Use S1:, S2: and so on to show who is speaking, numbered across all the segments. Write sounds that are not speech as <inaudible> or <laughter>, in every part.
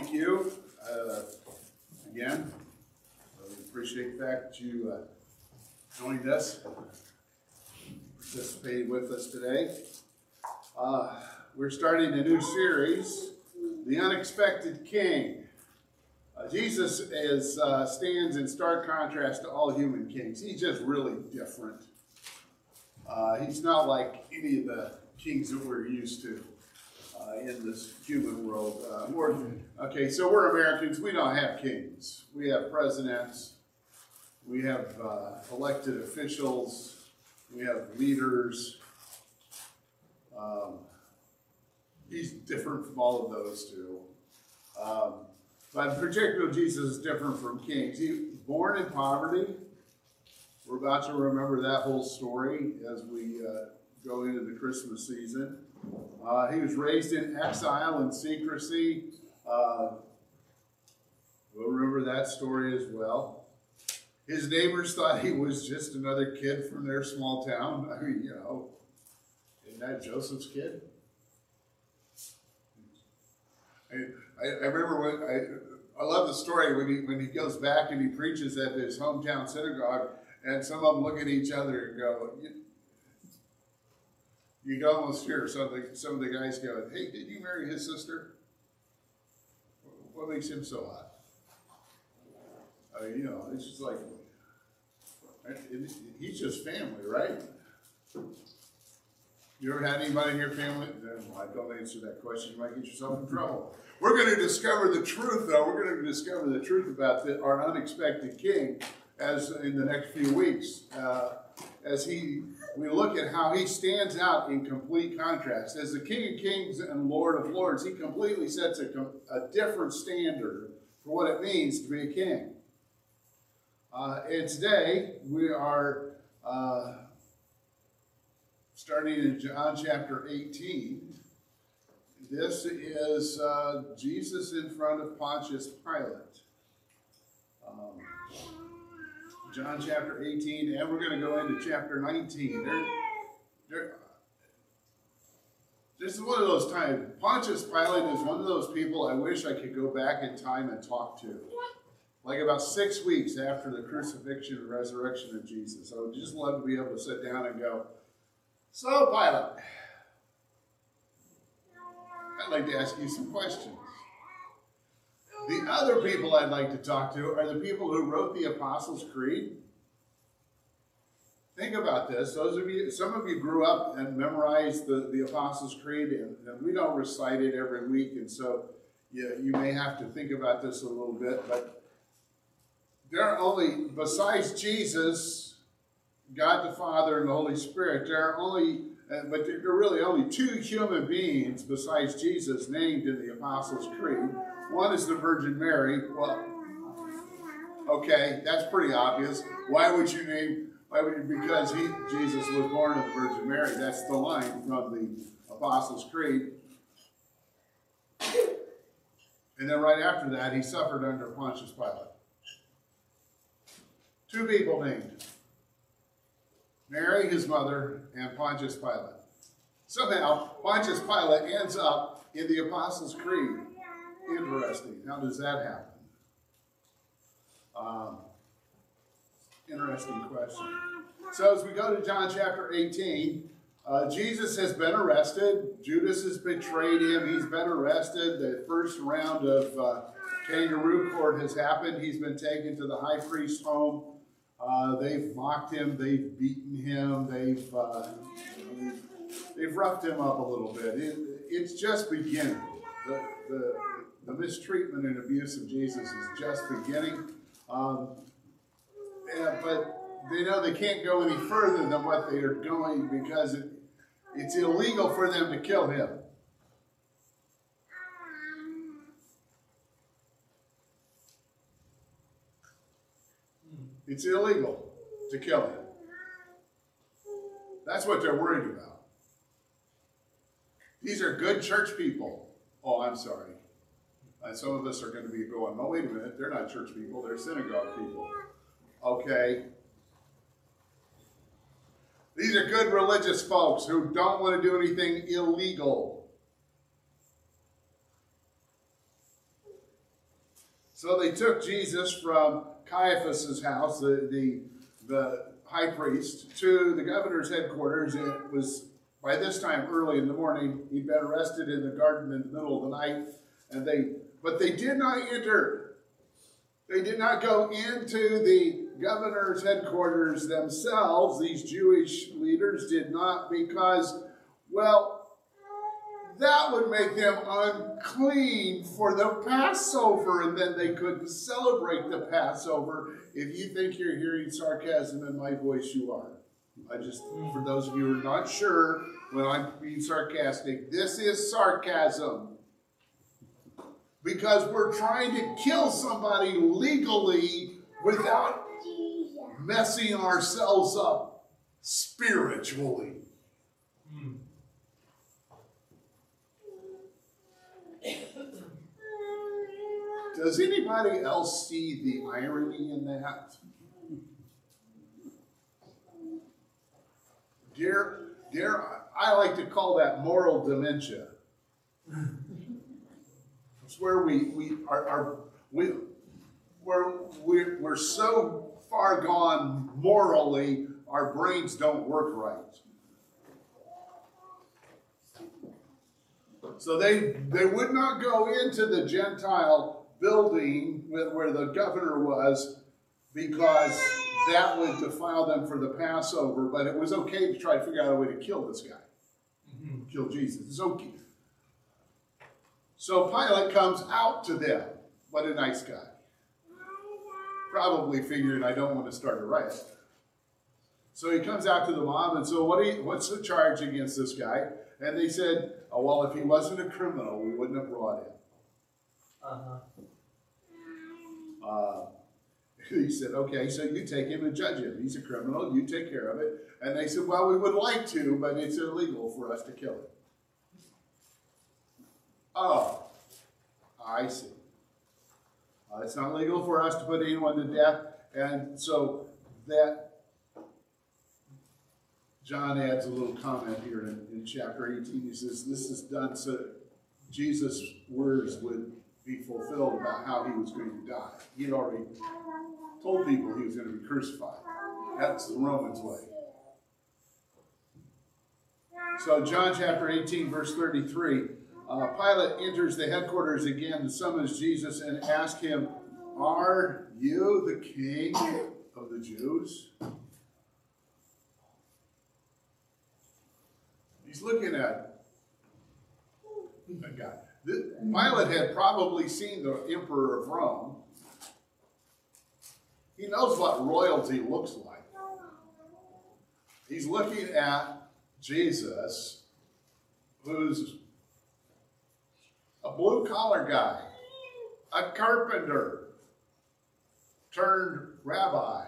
S1: thank you uh, again. We appreciate the fact that you uh, joined us, participated with us today. Uh, we're starting a new series, The Unexpected King. Uh, Jesus is, uh, stands in stark contrast to all human kings. He's just really different. Uh, he's not like any of the kings that we're used to uh, in this human world. Uh, okay, so we're Americans. We don't have kings. We have presidents. We have uh, elected officials. We have leaders. Um, he's different from all of those two. Um, but in particular, Jesus is different from kings. He born in poverty. We're about to remember that whole story as we uh, go into the Christmas season. Uh, he was raised in exile and secrecy. Uh, we'll remember that story as well. His neighbors thought he was just another kid from their small town. <laughs> I mean, you know, isn't that Joseph's kid? I, I, remember when I, I love the story when he when he goes back and he preaches at his hometown synagogue, and some of them look at each other and go, you can almost hear some of the, some of the guys going, hey, did you marry his sister? What makes him so hot? I mean, you know, it's just like, he's just family, right? You ever had anybody in your family? No, I don't answer that question. You might get yourself in trouble. We're going to discover the truth, though. We're going to discover the truth about the, our unexpected king as in the next few weeks. Uh, as he we look at how he stands out in complete contrast. As the King of Kings and Lord of Lords, he completely sets a, a different standard for what it means to be a king. Uh, and today we are uh, starting in John chapter 18. This is uh, Jesus in front of Pontius Pilate. Um, John chapter 18, and we're going to go into chapter 19. There, there, this is one of those times. Pontius Pilate is one of those people I wish I could go back in time and talk to. Like about six weeks after the crucifixion and resurrection of Jesus. I would just love to be able to sit down and go, So, Pilate, I'd like to ask you some questions. The other people I'd like to talk to are the people who wrote the Apostles' Creed. Think about this. Those of you, some of you grew up and memorized the, the Apostles' Creed, and, and we don't recite it every week, and so you, you may have to think about this a little bit. But there are only, besides Jesus, God the Father, and the Holy Spirit, there are only, but there are really only two human beings besides Jesus named in the Apostles' Creed. One is the Virgin Mary. Well, okay, that's pretty obvious. Why would you name? Why would you? Because he, Jesus was born of the Virgin Mary. That's the line from the Apostles' Creed. And then right after that, he suffered under Pontius Pilate. Two people named Mary, his mother, and Pontius Pilate. Somehow, Pontius Pilate ends up in the Apostles' Creed. Interesting. How does that happen? Um, interesting question. So as we go to John chapter 18, uh, Jesus has been arrested. Judas has betrayed him. He's been arrested. The first round of uh, kangaroo court has happened. He's been taken to the high priest's home. Uh, they've mocked him. They've beaten him. They've, uh, they've roughed him up a little bit. It, it's just beginning. The, the, the mistreatment and abuse of Jesus is just beginning. Um, yeah, but they know they can't go any further than what they are going because it, it's illegal for them to kill him. It's illegal to kill him. That's what they're worried about. These are good church people. Oh, I'm sorry. And some of us are going to be going, oh, wait a minute, they're not church people, they're synagogue people. Okay. These are good religious folks who don't want to do anything illegal. So they took Jesus from Caiaphas's house, the, the, the high priest, to the governor's headquarters. It was by this time early in the morning. He'd been arrested in the garden in the middle of the night, and they but they did not enter. They did not go into the governor's headquarters themselves. These Jewish leaders did not because, well, that would make them unclean for the Passover, and then they couldn't celebrate the Passover. If you think you're hearing sarcasm in my voice, you are. I just, for those of you who are not sure, when I'm being sarcastic, this is sarcasm. Because we're trying to kill somebody legally without messing ourselves up spiritually. Does anybody else see the irony in that? Dear, dear, I like to call that moral dementia. It's where we, we are, are we, where we're, we're so far gone morally, our brains don't work right. So they, they would not go into the Gentile building where the governor was because that would defile them for the Passover, but it was okay to try to figure out a way to kill this guy, mm-hmm. kill Jesus. It's okay. So Pilate comes out to them. What a nice guy. Probably figured I don't want to start a riot. So he comes out to the mob and so what you, what's the charge against this guy? And they said, oh, well, if he wasn't a criminal, we wouldn't have brought him. Uh-huh. Uh, <laughs> he said, okay, so you take him and judge him. He's a criminal. You take care of it. And they said, well, we would like to, but it's illegal for us to kill him. Oh, I see. Uh, it's not legal for us to put anyone to death. And so that John adds a little comment here in, in chapter 18. He says, This is done so Jesus' words would be fulfilled about how he was going to die. He had already told people he was going to be crucified. That's the Romans way. So, John chapter 18, verse 33 uh, Pilate enters the headquarters again and summons Jesus and asks him, Are you the king of the Jews? He's looking at a guy. Pilate had probably seen the emperor of Rome. He knows what royalty looks like. He's looking at Jesus, who's a blue collar guy, a carpenter turned rabbi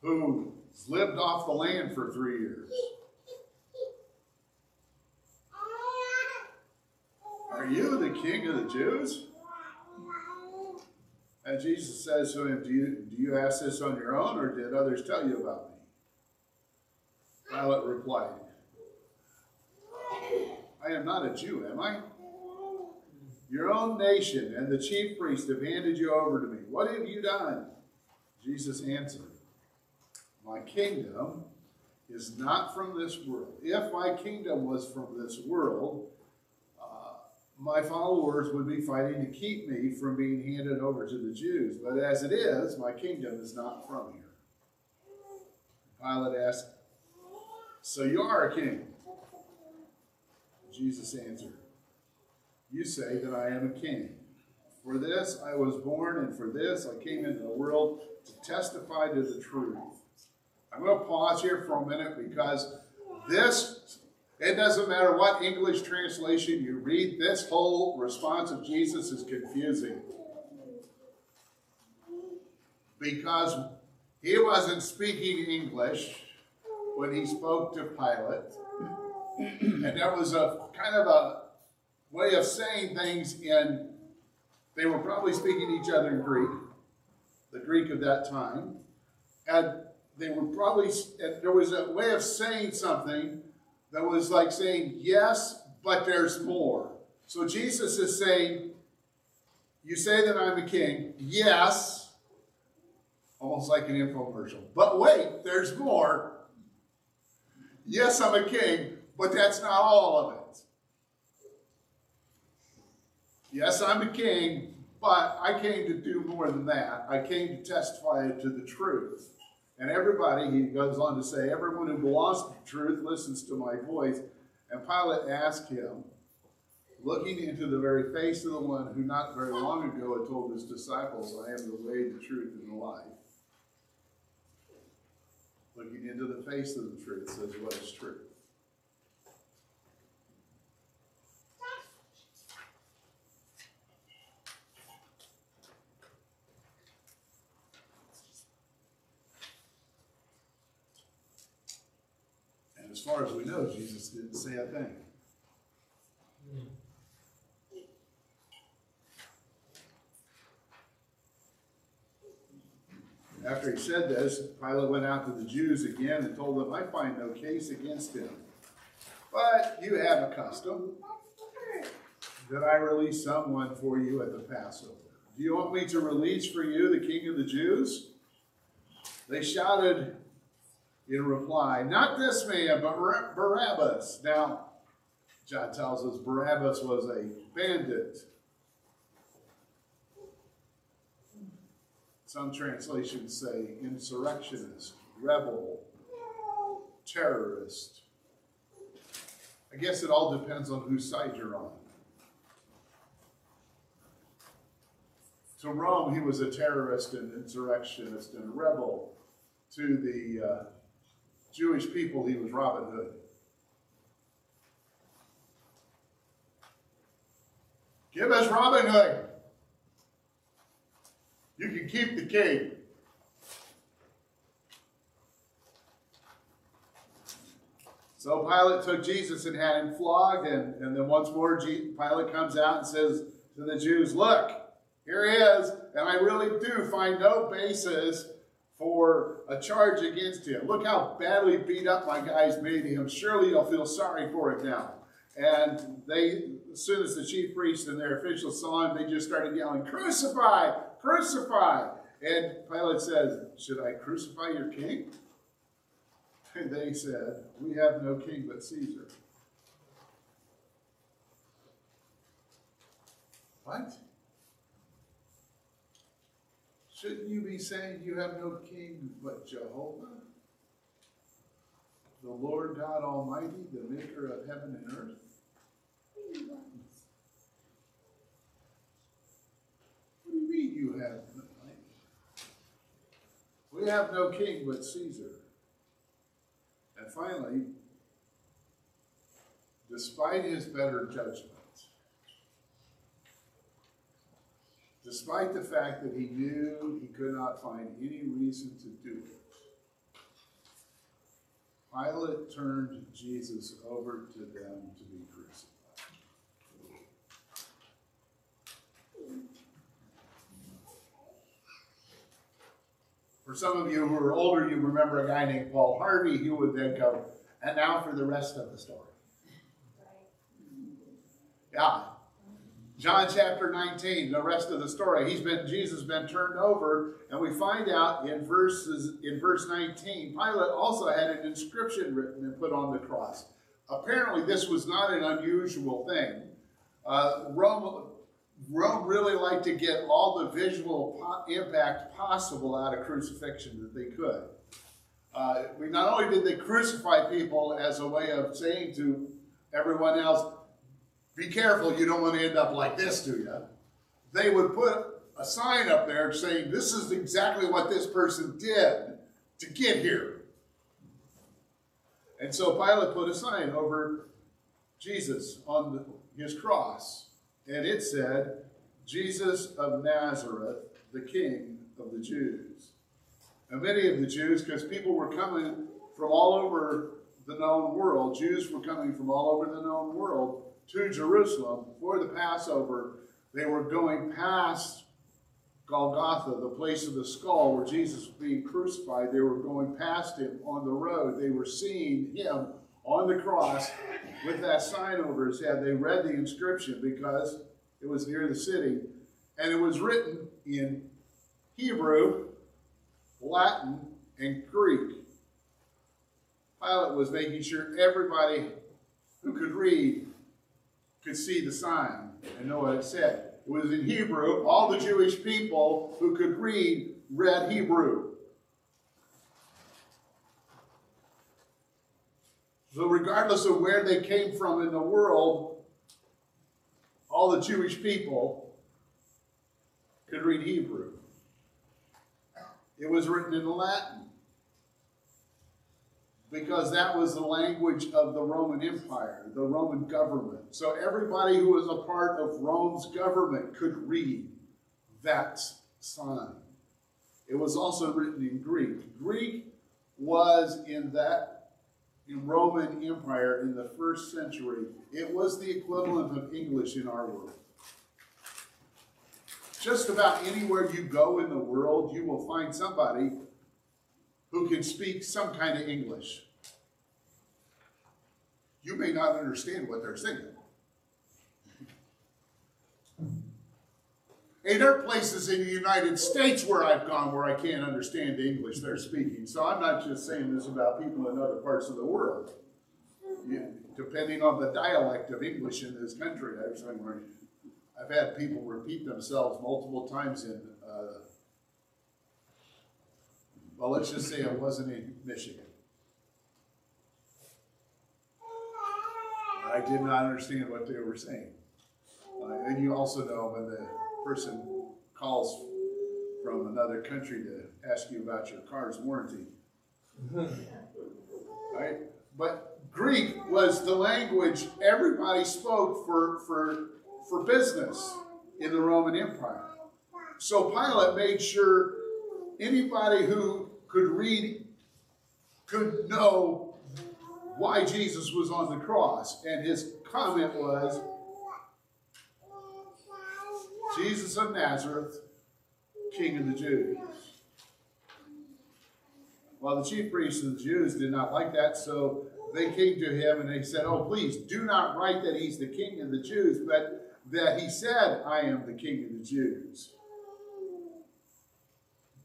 S1: who lived off the land for three years. Are you the king of the Jews? And Jesus says to him, Do you, do you ask this on your own, or did others tell you about me? Pilate replied, I am not a Jew, am I? Your own nation and the chief priest have handed you over to me. What have you done? Jesus answered, My kingdom is not from this world. If my kingdom was from this world, my followers would be fighting to keep me from being handed over to the Jews. But as it is, my kingdom is not from here. Pilate asked, So you are a king? Jesus answered, You say that I am a king. For this I was born, and for this I came into the world to testify to the truth. I'm going to pause here for a minute because this it doesn't matter what English translation you read, this whole response of Jesus is confusing. Because he wasn't speaking English when he spoke to Pilate. And that was a kind of a way of saying things in, they were probably speaking each other in Greek, the Greek of that time. And they were probably, there was a way of saying something that was like saying, yes, but there's more. So Jesus is saying, You say that I'm a king. Yes. Almost like an infomercial. But wait, there's more. Yes, I'm a king, but that's not all of it. Yes, I'm a king, but I came to do more than that. I came to testify to the truth. And everybody, he goes on to say, everyone who belongs to the truth listens to my voice. And Pilate asked him, looking into the very face of the one who not very long ago had told his disciples, I am the way, the truth, and the life. Looking into the face of the truth says what is truth. And as far as we know, A thing. After he said this, Pilate went out to the Jews again and told them, I find no case against him. But you have a custom that I release someone for you at the Passover. Do you want me to release for you the king of the Jews? They shouted in reply, Not this man, but Barabbas. Now, John tells us Barabbas was a bandit Some translations say insurrectionist, rebel, terrorist. I guess it all depends on whose side you're on. To Rome, he was a terrorist and insurrectionist and rebel. To the uh, Jewish people, he was Robin Hood. Give us Robin Hood. You can keep the king. So Pilate took Jesus and had him flogged, and, and then once more Pilate comes out and says to the Jews, Look, here he is, and I really do find no basis for a charge against him. Look how badly beat up my guys made him. Surely you'll feel sorry for him now. And they, as soon as the chief priest and their officials saw him, they just started yelling, Crucify! Crucify! And Pilate says, Should I crucify your king? And they said, We have no king but Caesar. What? Shouldn't you be saying you have no king but Jehovah? The Lord God Almighty, the maker of heaven and earth? What do you mean you have We have no king but Caesar. And finally, despite his better judgment, despite the fact that he knew he could not find any reason to do it, Pilate turned Jesus over to them to be crucified. For some of you who are older, you remember a guy named Paul Harvey who would then go, and now for the rest of the story. Yeah. John chapter 19, the rest of the story. He's been Jesus been turned over, and we find out in verses in verse 19, Pilate also had an inscription written and put on the cross. Apparently, this was not an unusual thing. Uh, Rome, Rome really liked to get all the visual po impact possible out of crucifixion that they could. Uh, we not only did they crucify people as a way of saying to everyone else, be careful, you don't want to end up like this, do you? They would put a sign up there saying, this is exactly what this person did to get here. And so Pilate put a sign over Jesus on his cross and it said, Jesus of Nazareth, the King of the Jews. And many of the Jews, because people were coming from all over the known world, Jews were coming from all over the known world to Jerusalem for the Passover. They were going past Golgotha, the place of the skull where Jesus was being crucified. They were going past him on the road. They were seeing him on the cross with that sign over his head. They read the inscription because it was near the city. and it was written in Hebrew, Latin, and Greek. Pilate was making sure everybody who could read could see the sign and know what it said. It was in Hebrew. All the Jewish people who could read read Hebrew. So, regardless of where they came from in the world, all the Jewish people could read Hebrew. It was written in Latin because that was the language of the Roman Empire, the Roman government. So everybody who was a part of Rome's government could read that sign. It was also written in Greek. Greek was in that in Roman Empire in the first century, it was the equivalent of English in our world. Just about anywhere you go in the world, you will find somebody who can speak some kind of English. You may not understand what they're saying. And there are places in the United States where I've gone where I can't understand the English they're speaking. So I'm not just saying this about people in other parts of the world. Yeah, depending on the dialect of English in this country, I've had people repeat themselves multiple times in, uh, well, let's just say it wasn't in Michigan. I did not understand what they were saying. Uh, and you also know when the person calls from another country to ask you about your car's warranty. right? But Greek was the language everybody spoke for, for, for business in the Roman Empire. So Pilate made sure anybody who could read could know why Jesus was on the cross. And his comment was, Jesus of Nazareth, King of the Jews. Well, the chief priests of the Jews did not like that, so they came to him and they said, Oh, please do not write that he's the king of the Jews, but that he said, I am the king of the Jews.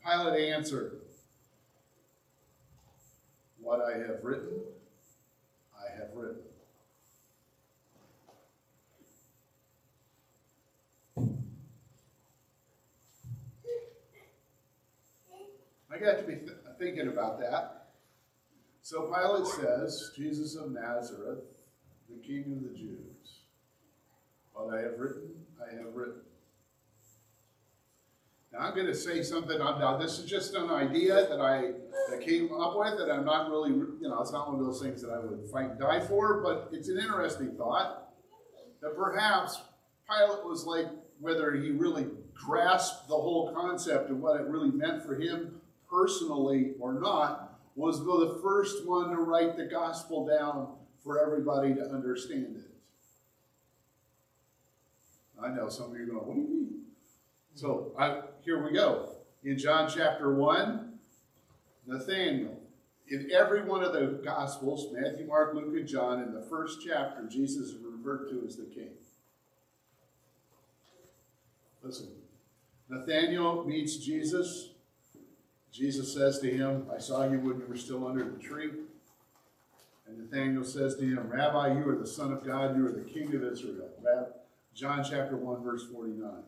S1: Pilate answered, What I have written, have written. I got to be th- thinking about that. So Pilate says, Jesus of Nazareth, the King of the Jews. What I have written, I have written. Now I'm going to say something. Now this is just an idea that I that came up with, and I'm not really, you know, it's not one of those things that I would fight and die for, but it's an interesting thought that perhaps Pilate was like whether he really grasped the whole concept of what it really meant for him personally or not, was the first one to write the gospel down for everybody to understand it. I know some of you are going, what do you mean? So here we go. In John chapter 1, Nathaniel. In every one of the Gospels, Matthew, Mark, Luke, and John, in the first chapter, Jesus is referred to as the King. Listen, Nathaniel meets Jesus Jesus says to him, I saw you when you were still under the tree. And Nathanael says to him, Rabbi, you are the Son of God, you are the King of Israel. John chapter 1, verse 49.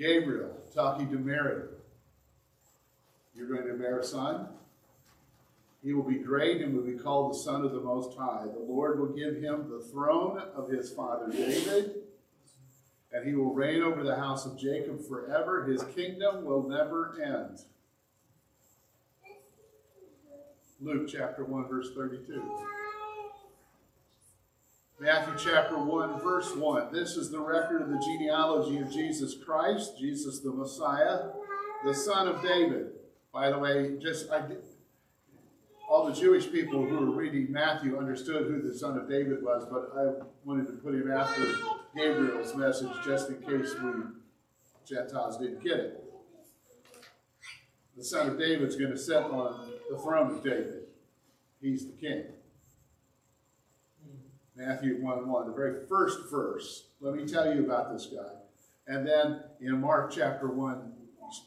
S1: Gabriel talking to Mary. You're going to bear a son. He will be great and will be called the Son of the Most High. The Lord will give him the throne of his father David and he will reign over the house of Jacob forever. His kingdom will never end. Luke chapter 1, verse 32. Matthew chapter 1, verse 1. This is the record of the genealogy of Jesus Christ, Jesus the Messiah, the son of David. By the way, just I did, all the Jewish people who were reading Matthew understood who the son of David was, but I wanted to put him after Gabriel's message just in case we Gentiles didn't get it. The son of David's going to sit on the throne of David. He's the king. Matthew 1 1, the very first verse. Let me tell you about this guy. And then in Mark chapter 1,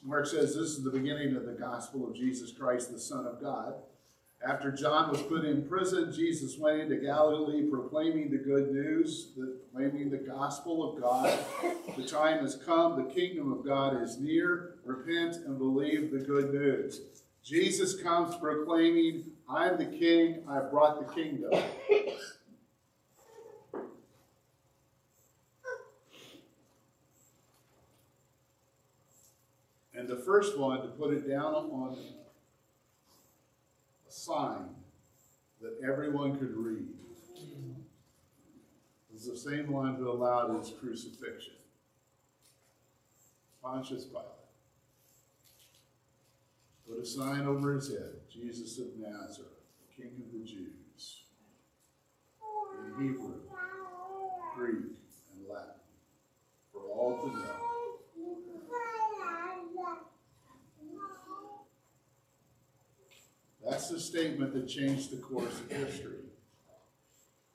S1: Mark says this is the beginning of the gospel of Jesus Christ, the Son of God. After John was put in prison, Jesus went into Galilee proclaiming the good news, proclaiming the gospel of God. The time has come, the kingdom of God is near. Repent and believe the good news. Jesus comes proclaiming, I'm the king, I have brought the kingdom. First one to put it down on a sign that everyone could read was the same one who allowed his crucifixion. Pontius Pilate. Put a sign over his head Jesus of Nazareth, King of the Jews. In Hebrew, Greek, and Latin, for all to know. That's the statement that changed the course of history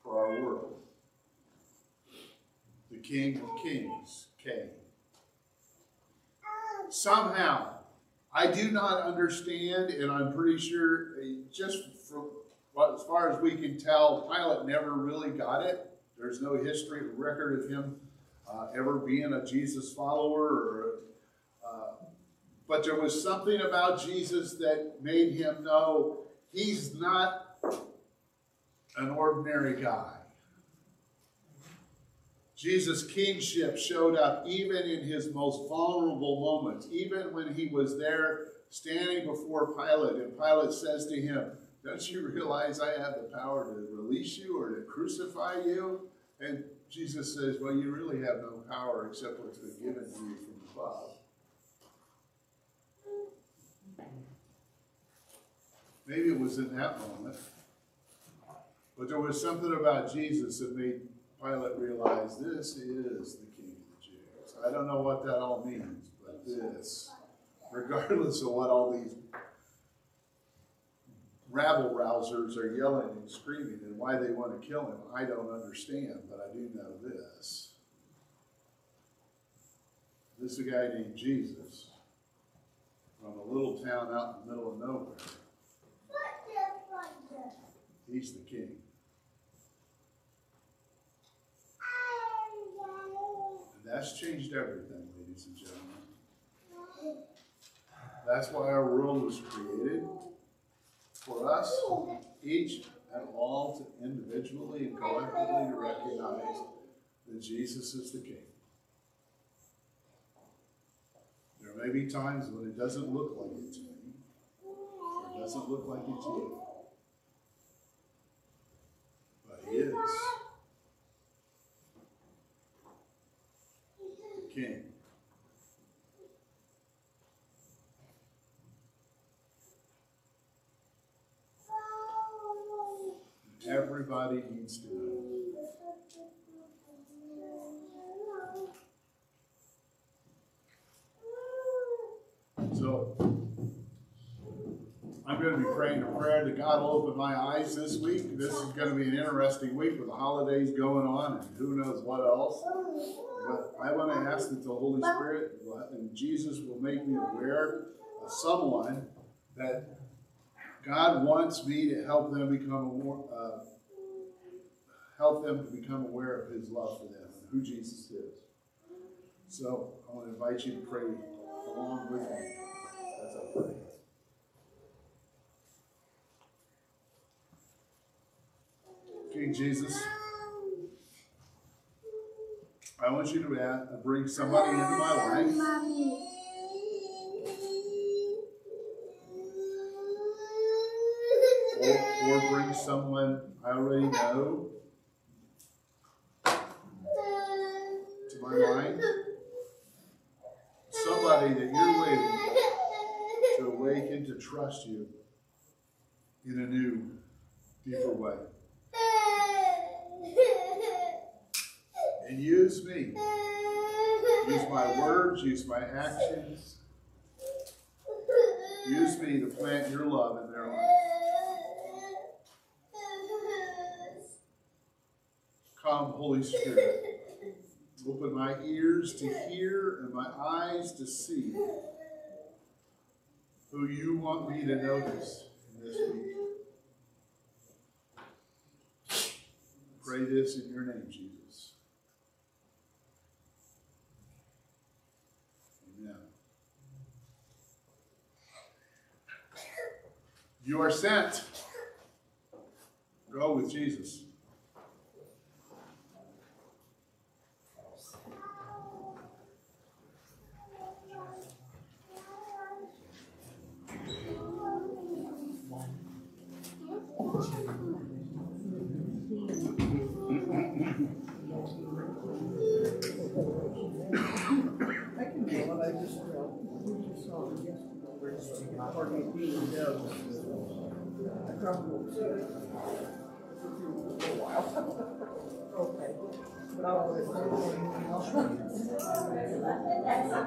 S1: for our world. The King of Kings came. Somehow, I do not understand, and I'm pretty sure, just from as far as we can tell, Pilate never really got it. There's no history or record of him uh, ever being a Jesus follower or but there was something about Jesus that made him know he's not an ordinary guy. Jesus' kingship showed up even in his most vulnerable moments, even when he was there standing before Pilate, and Pilate says to him, Don't you realize I have the power to release you or to crucify you? And Jesus says, Well, you really have no power except what's been given to you from above. Maybe it was in that moment. But there was something about Jesus that made Pilate realize this is the King of the Jews. I don't know what that all means, but this, regardless of what all these rabble rousers are yelling and screaming and why they want to kill him, I don't understand, but I do know this. This is a guy named Jesus from a little town out in the middle of nowhere He's the king. And that's changed everything, ladies and gentlemen. That's why our world was created for us, each and all, to individually and collectively to recognize that Jesus is the King. There may be times when it doesn't look like it to me, it doesn't look like it to you. Is king. Everybody needs to know. So, I'm going to be praying a prayer that God will open my eyes this week. This is going to be an interesting week with the holidays going on and who knows what else. But I want to ask that the Holy Spirit and Jesus will make me aware of someone that God wants me to help them become more, uh, help them to become aware of His love for them and who Jesus is. So I want to invite you to pray along with me as I pray. Jesus, I want you to bring somebody into my life. Or, or bring someone I already know to my mind. Somebody that you're waiting to awaken to trust you in a new, deeper way. And use me. Use my words, use my actions. Use me to plant your love in their life. Come, Holy Spirit.
S2: Open my ears to hear and my eyes to see who you want me to notice in this week. Pray this in your name, Jesus. You are sent. Go with Jesus.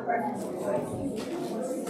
S3: Thank you.